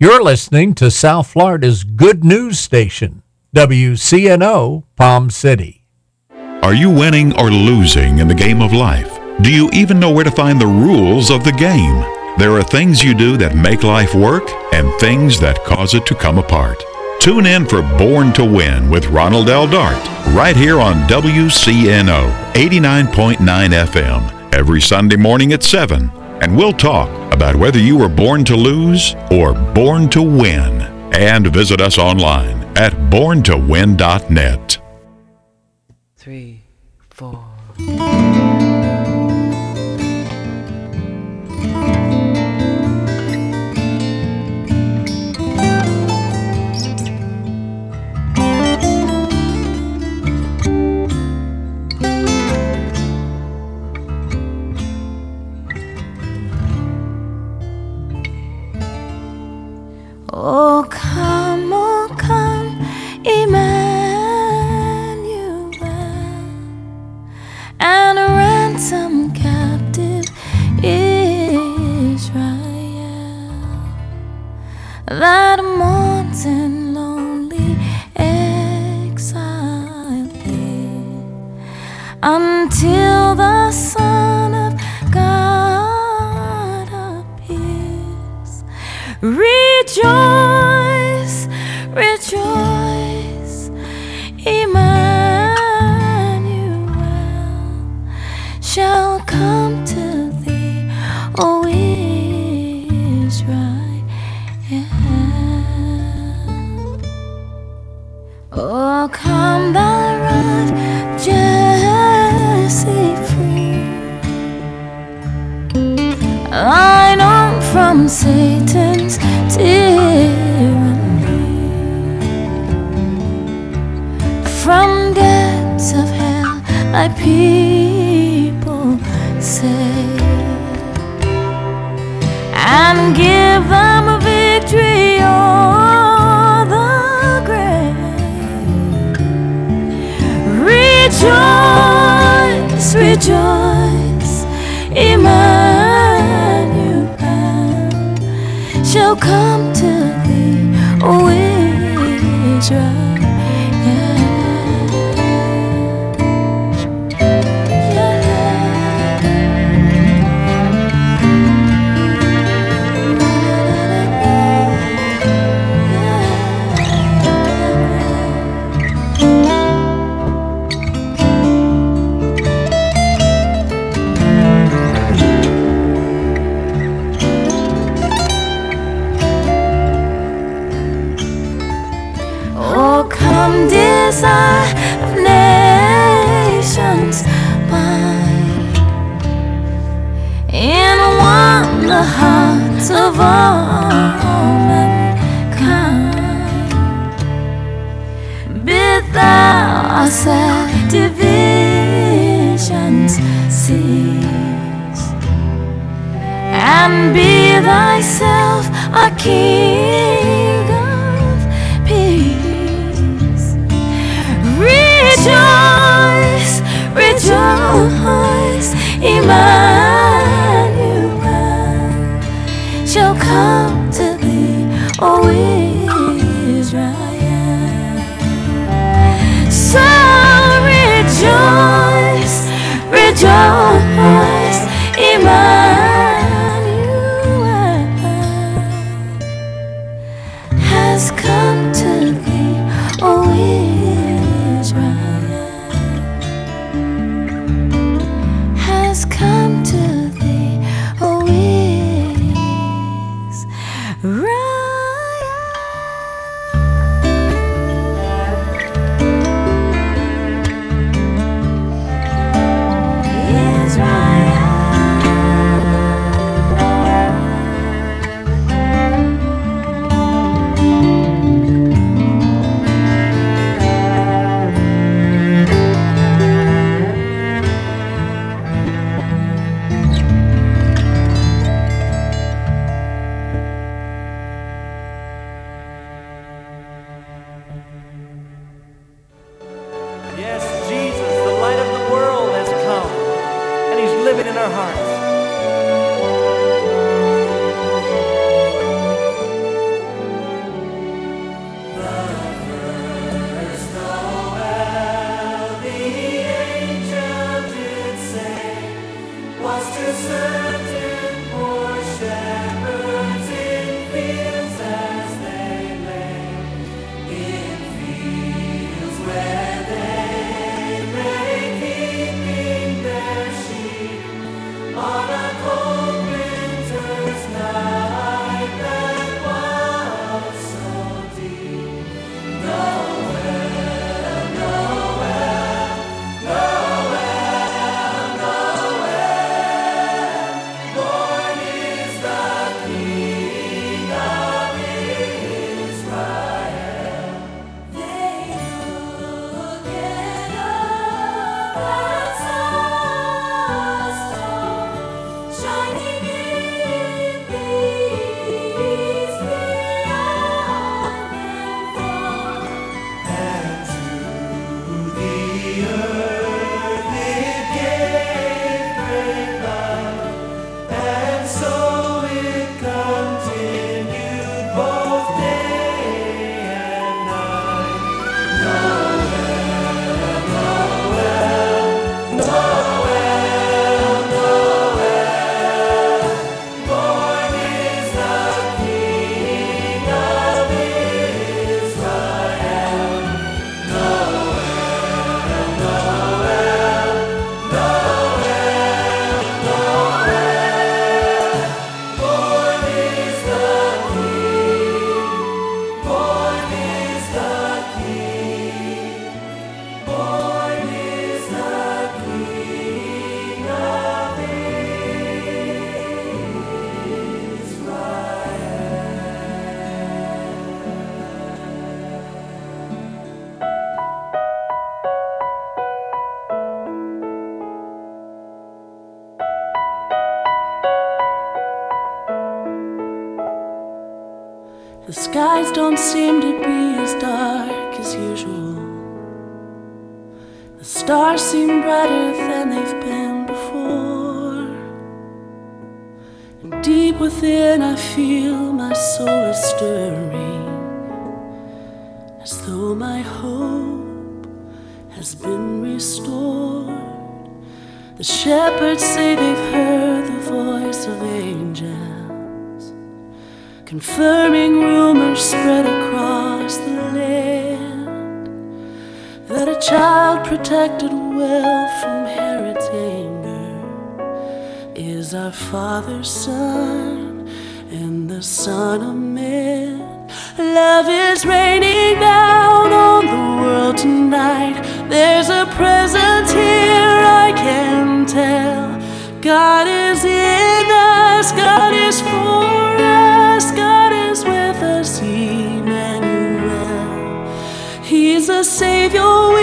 You're listening to South Florida's good news station, WCNO Palm City. Are you winning or losing in the game of life? Do you even know where to find the rules of the game? There are things you do that make life work and things that cause it to come apart. Tune in for Born to Win with Ronald L. Dart right here on WCNO 89.9 FM every Sunday morning at 7. And we'll talk about whether you were born to lose or born to win. And visit us online at borntowin.net. Three, four. Oh, come thou root Jesse free. Thine own from Satan's tyranny, from depths of hell, thy people save, come to Oh, thee, within, I feel my soul is stirring as though my hope has been restored. The shepherds say they've heard the voice of angels, confirming rumors spread across the land that a child protected well from Herod's anger is our Father's Son and the Son of Man. Love is raining down on the world tonight. There's a presence here, I can tell. God is in us, God is for us, God is with us, Emmanuel. He's a Savior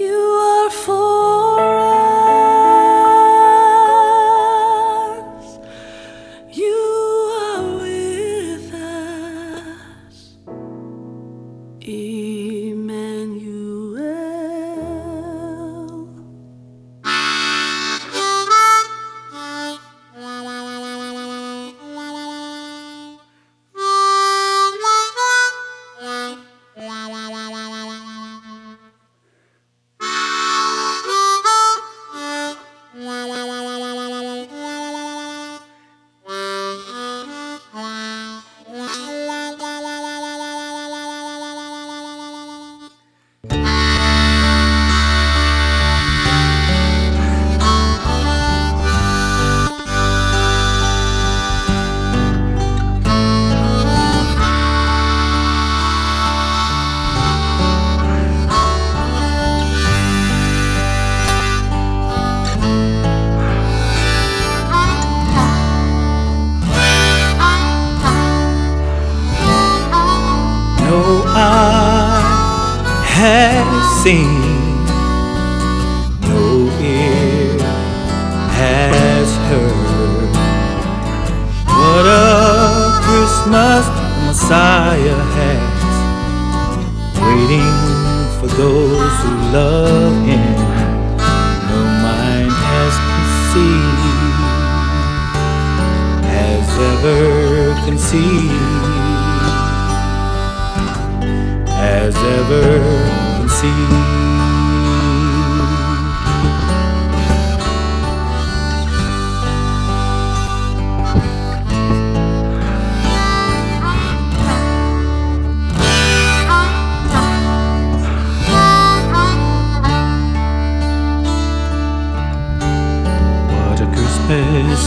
you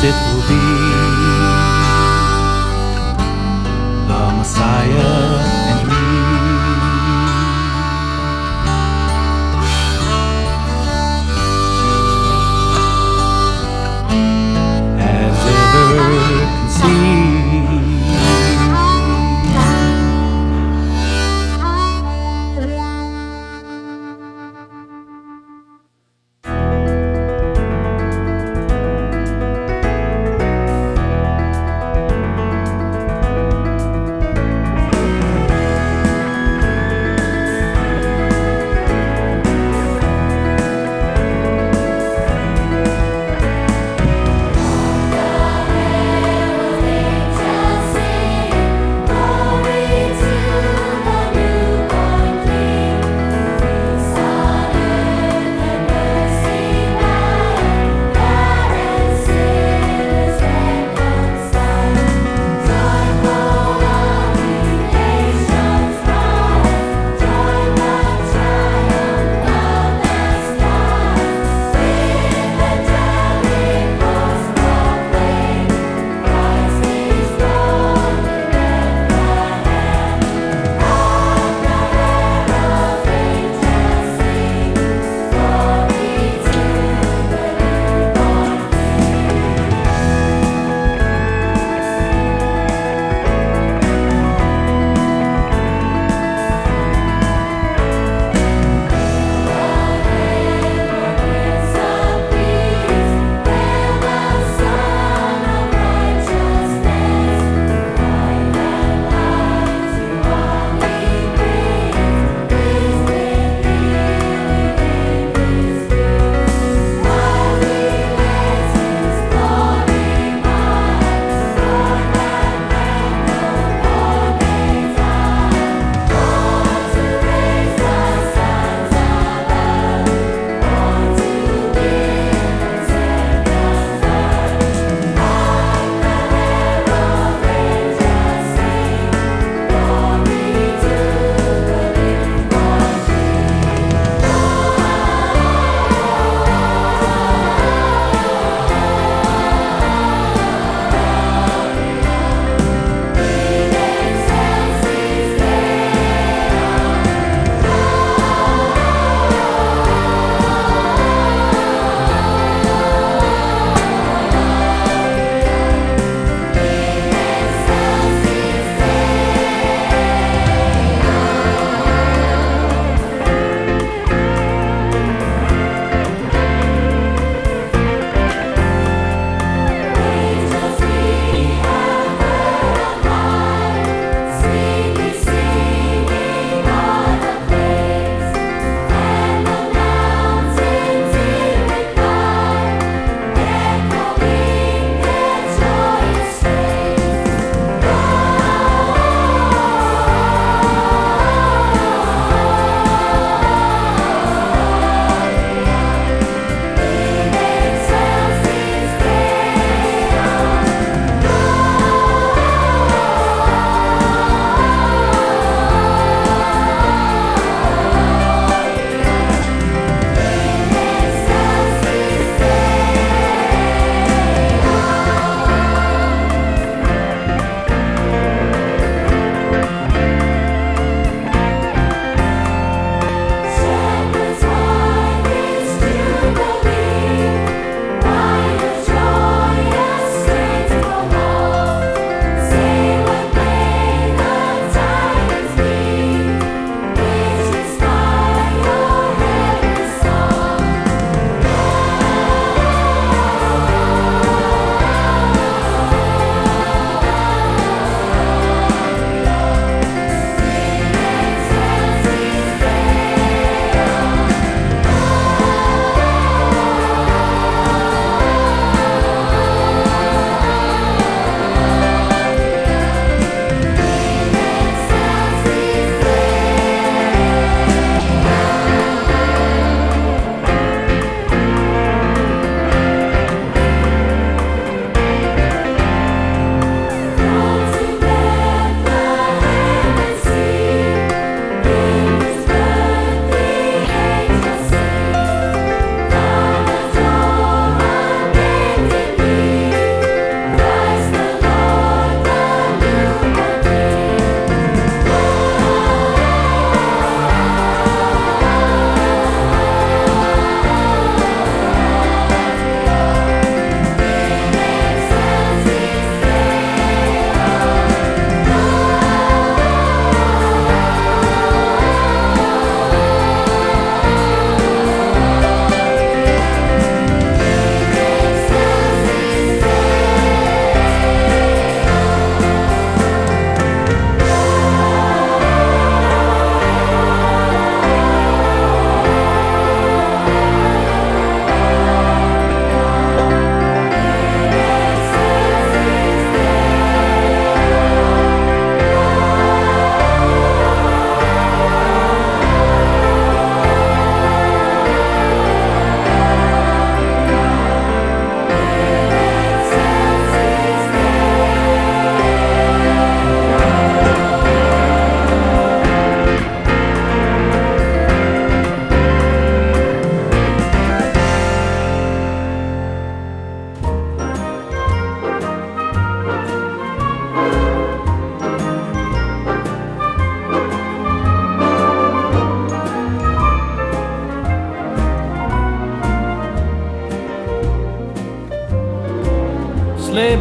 Christmas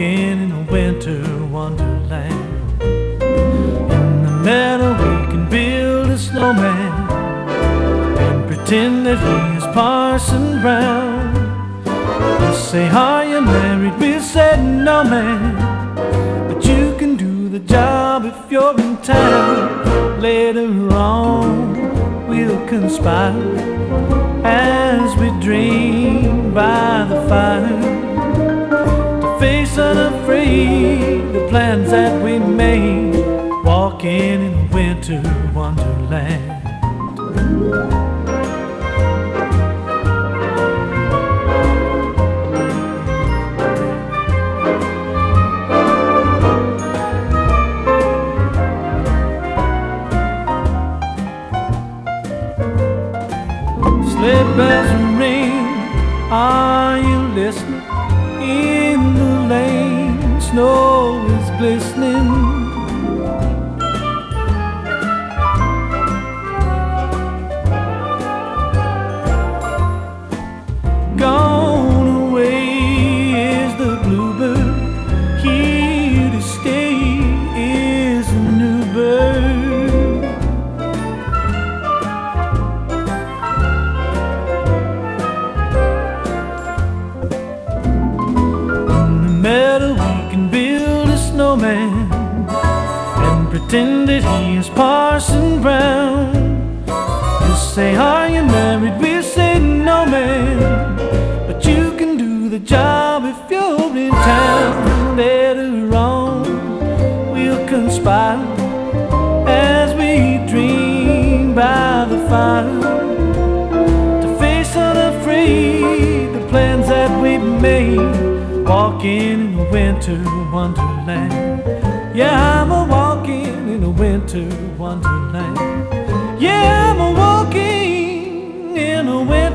walking in a winter wonderland. In the meadow, we can build a snowman and pretend that he is Parson Brown. We'll say, Are you married? We said, No, man. But you can do the job if you're in town. Later on, we'll conspire as we dream by the fire the plans that we made, walking in winter wonderland.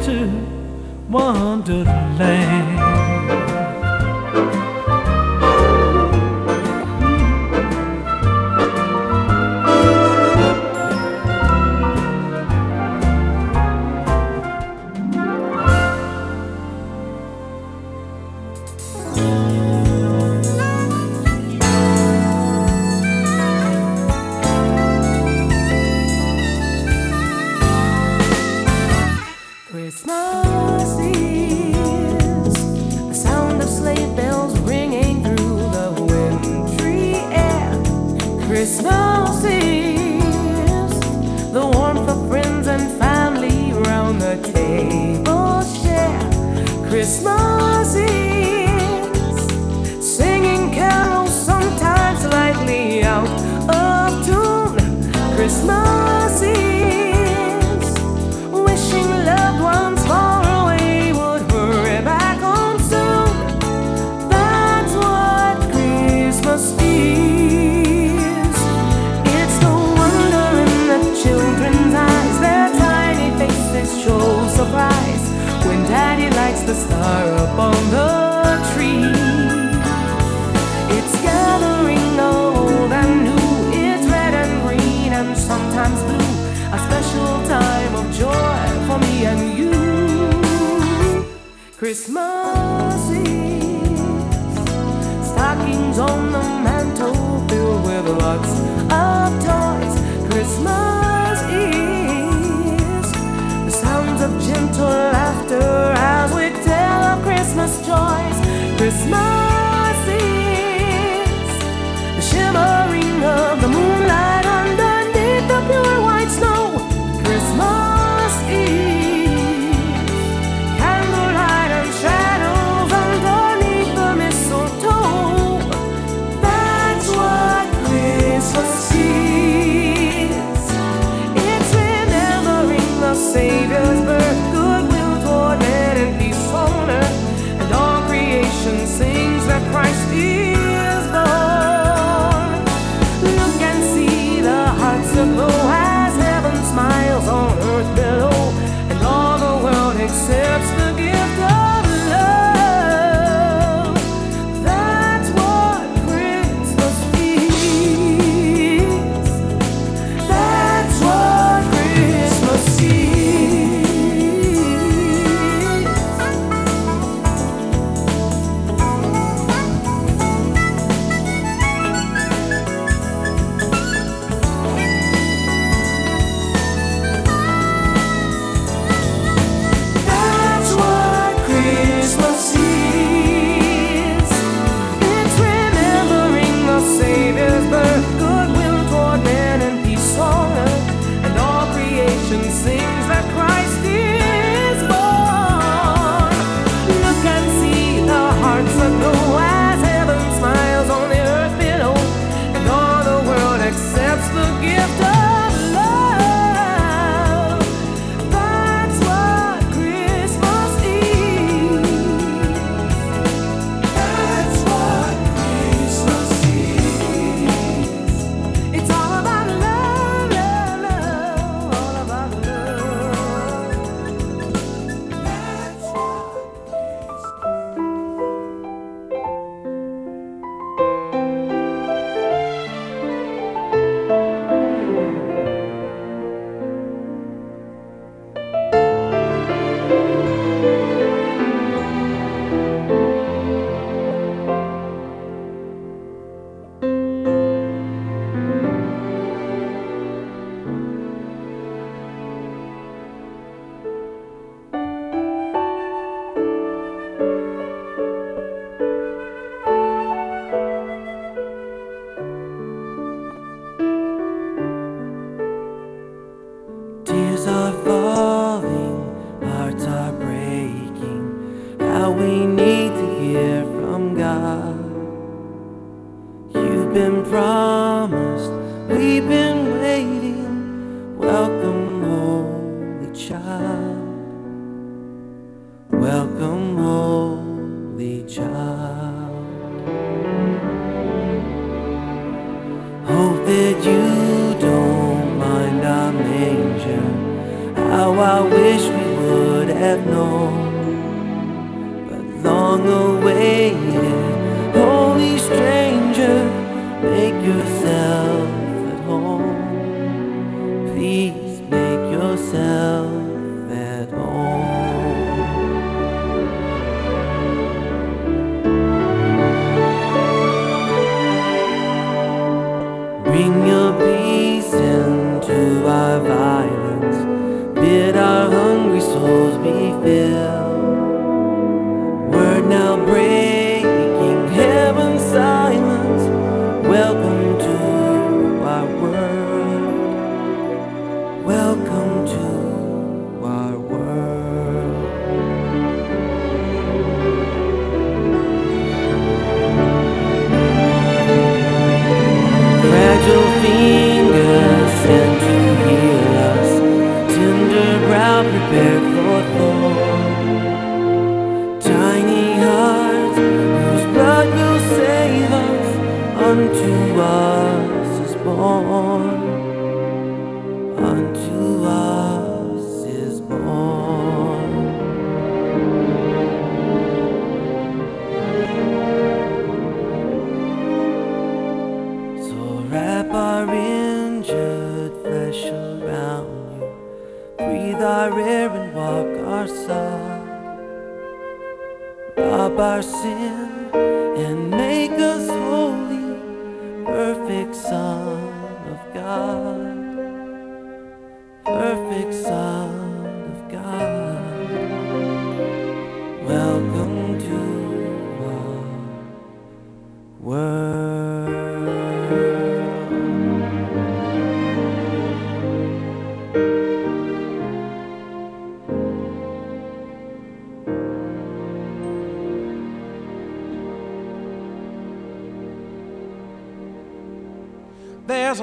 Winter wonderland. Star up on the tree. It's gathering old and new. It's red and green and sometimes blue. A special time of joy for me and you. Christmas is stockings on the mantle filled with lots of toys. Christmas is the sounds of gentle the do. and make us holy, perfect Son of God, perfect Son.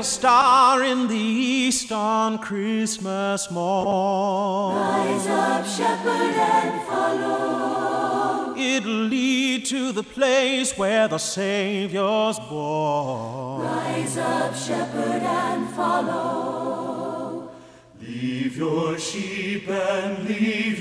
a star in the east on Christmas morn. Rise up, shepherd, and follow. It'll lead to the place where the Savior's born. Rise up, shepherd, and follow. Leave your sheep and leave your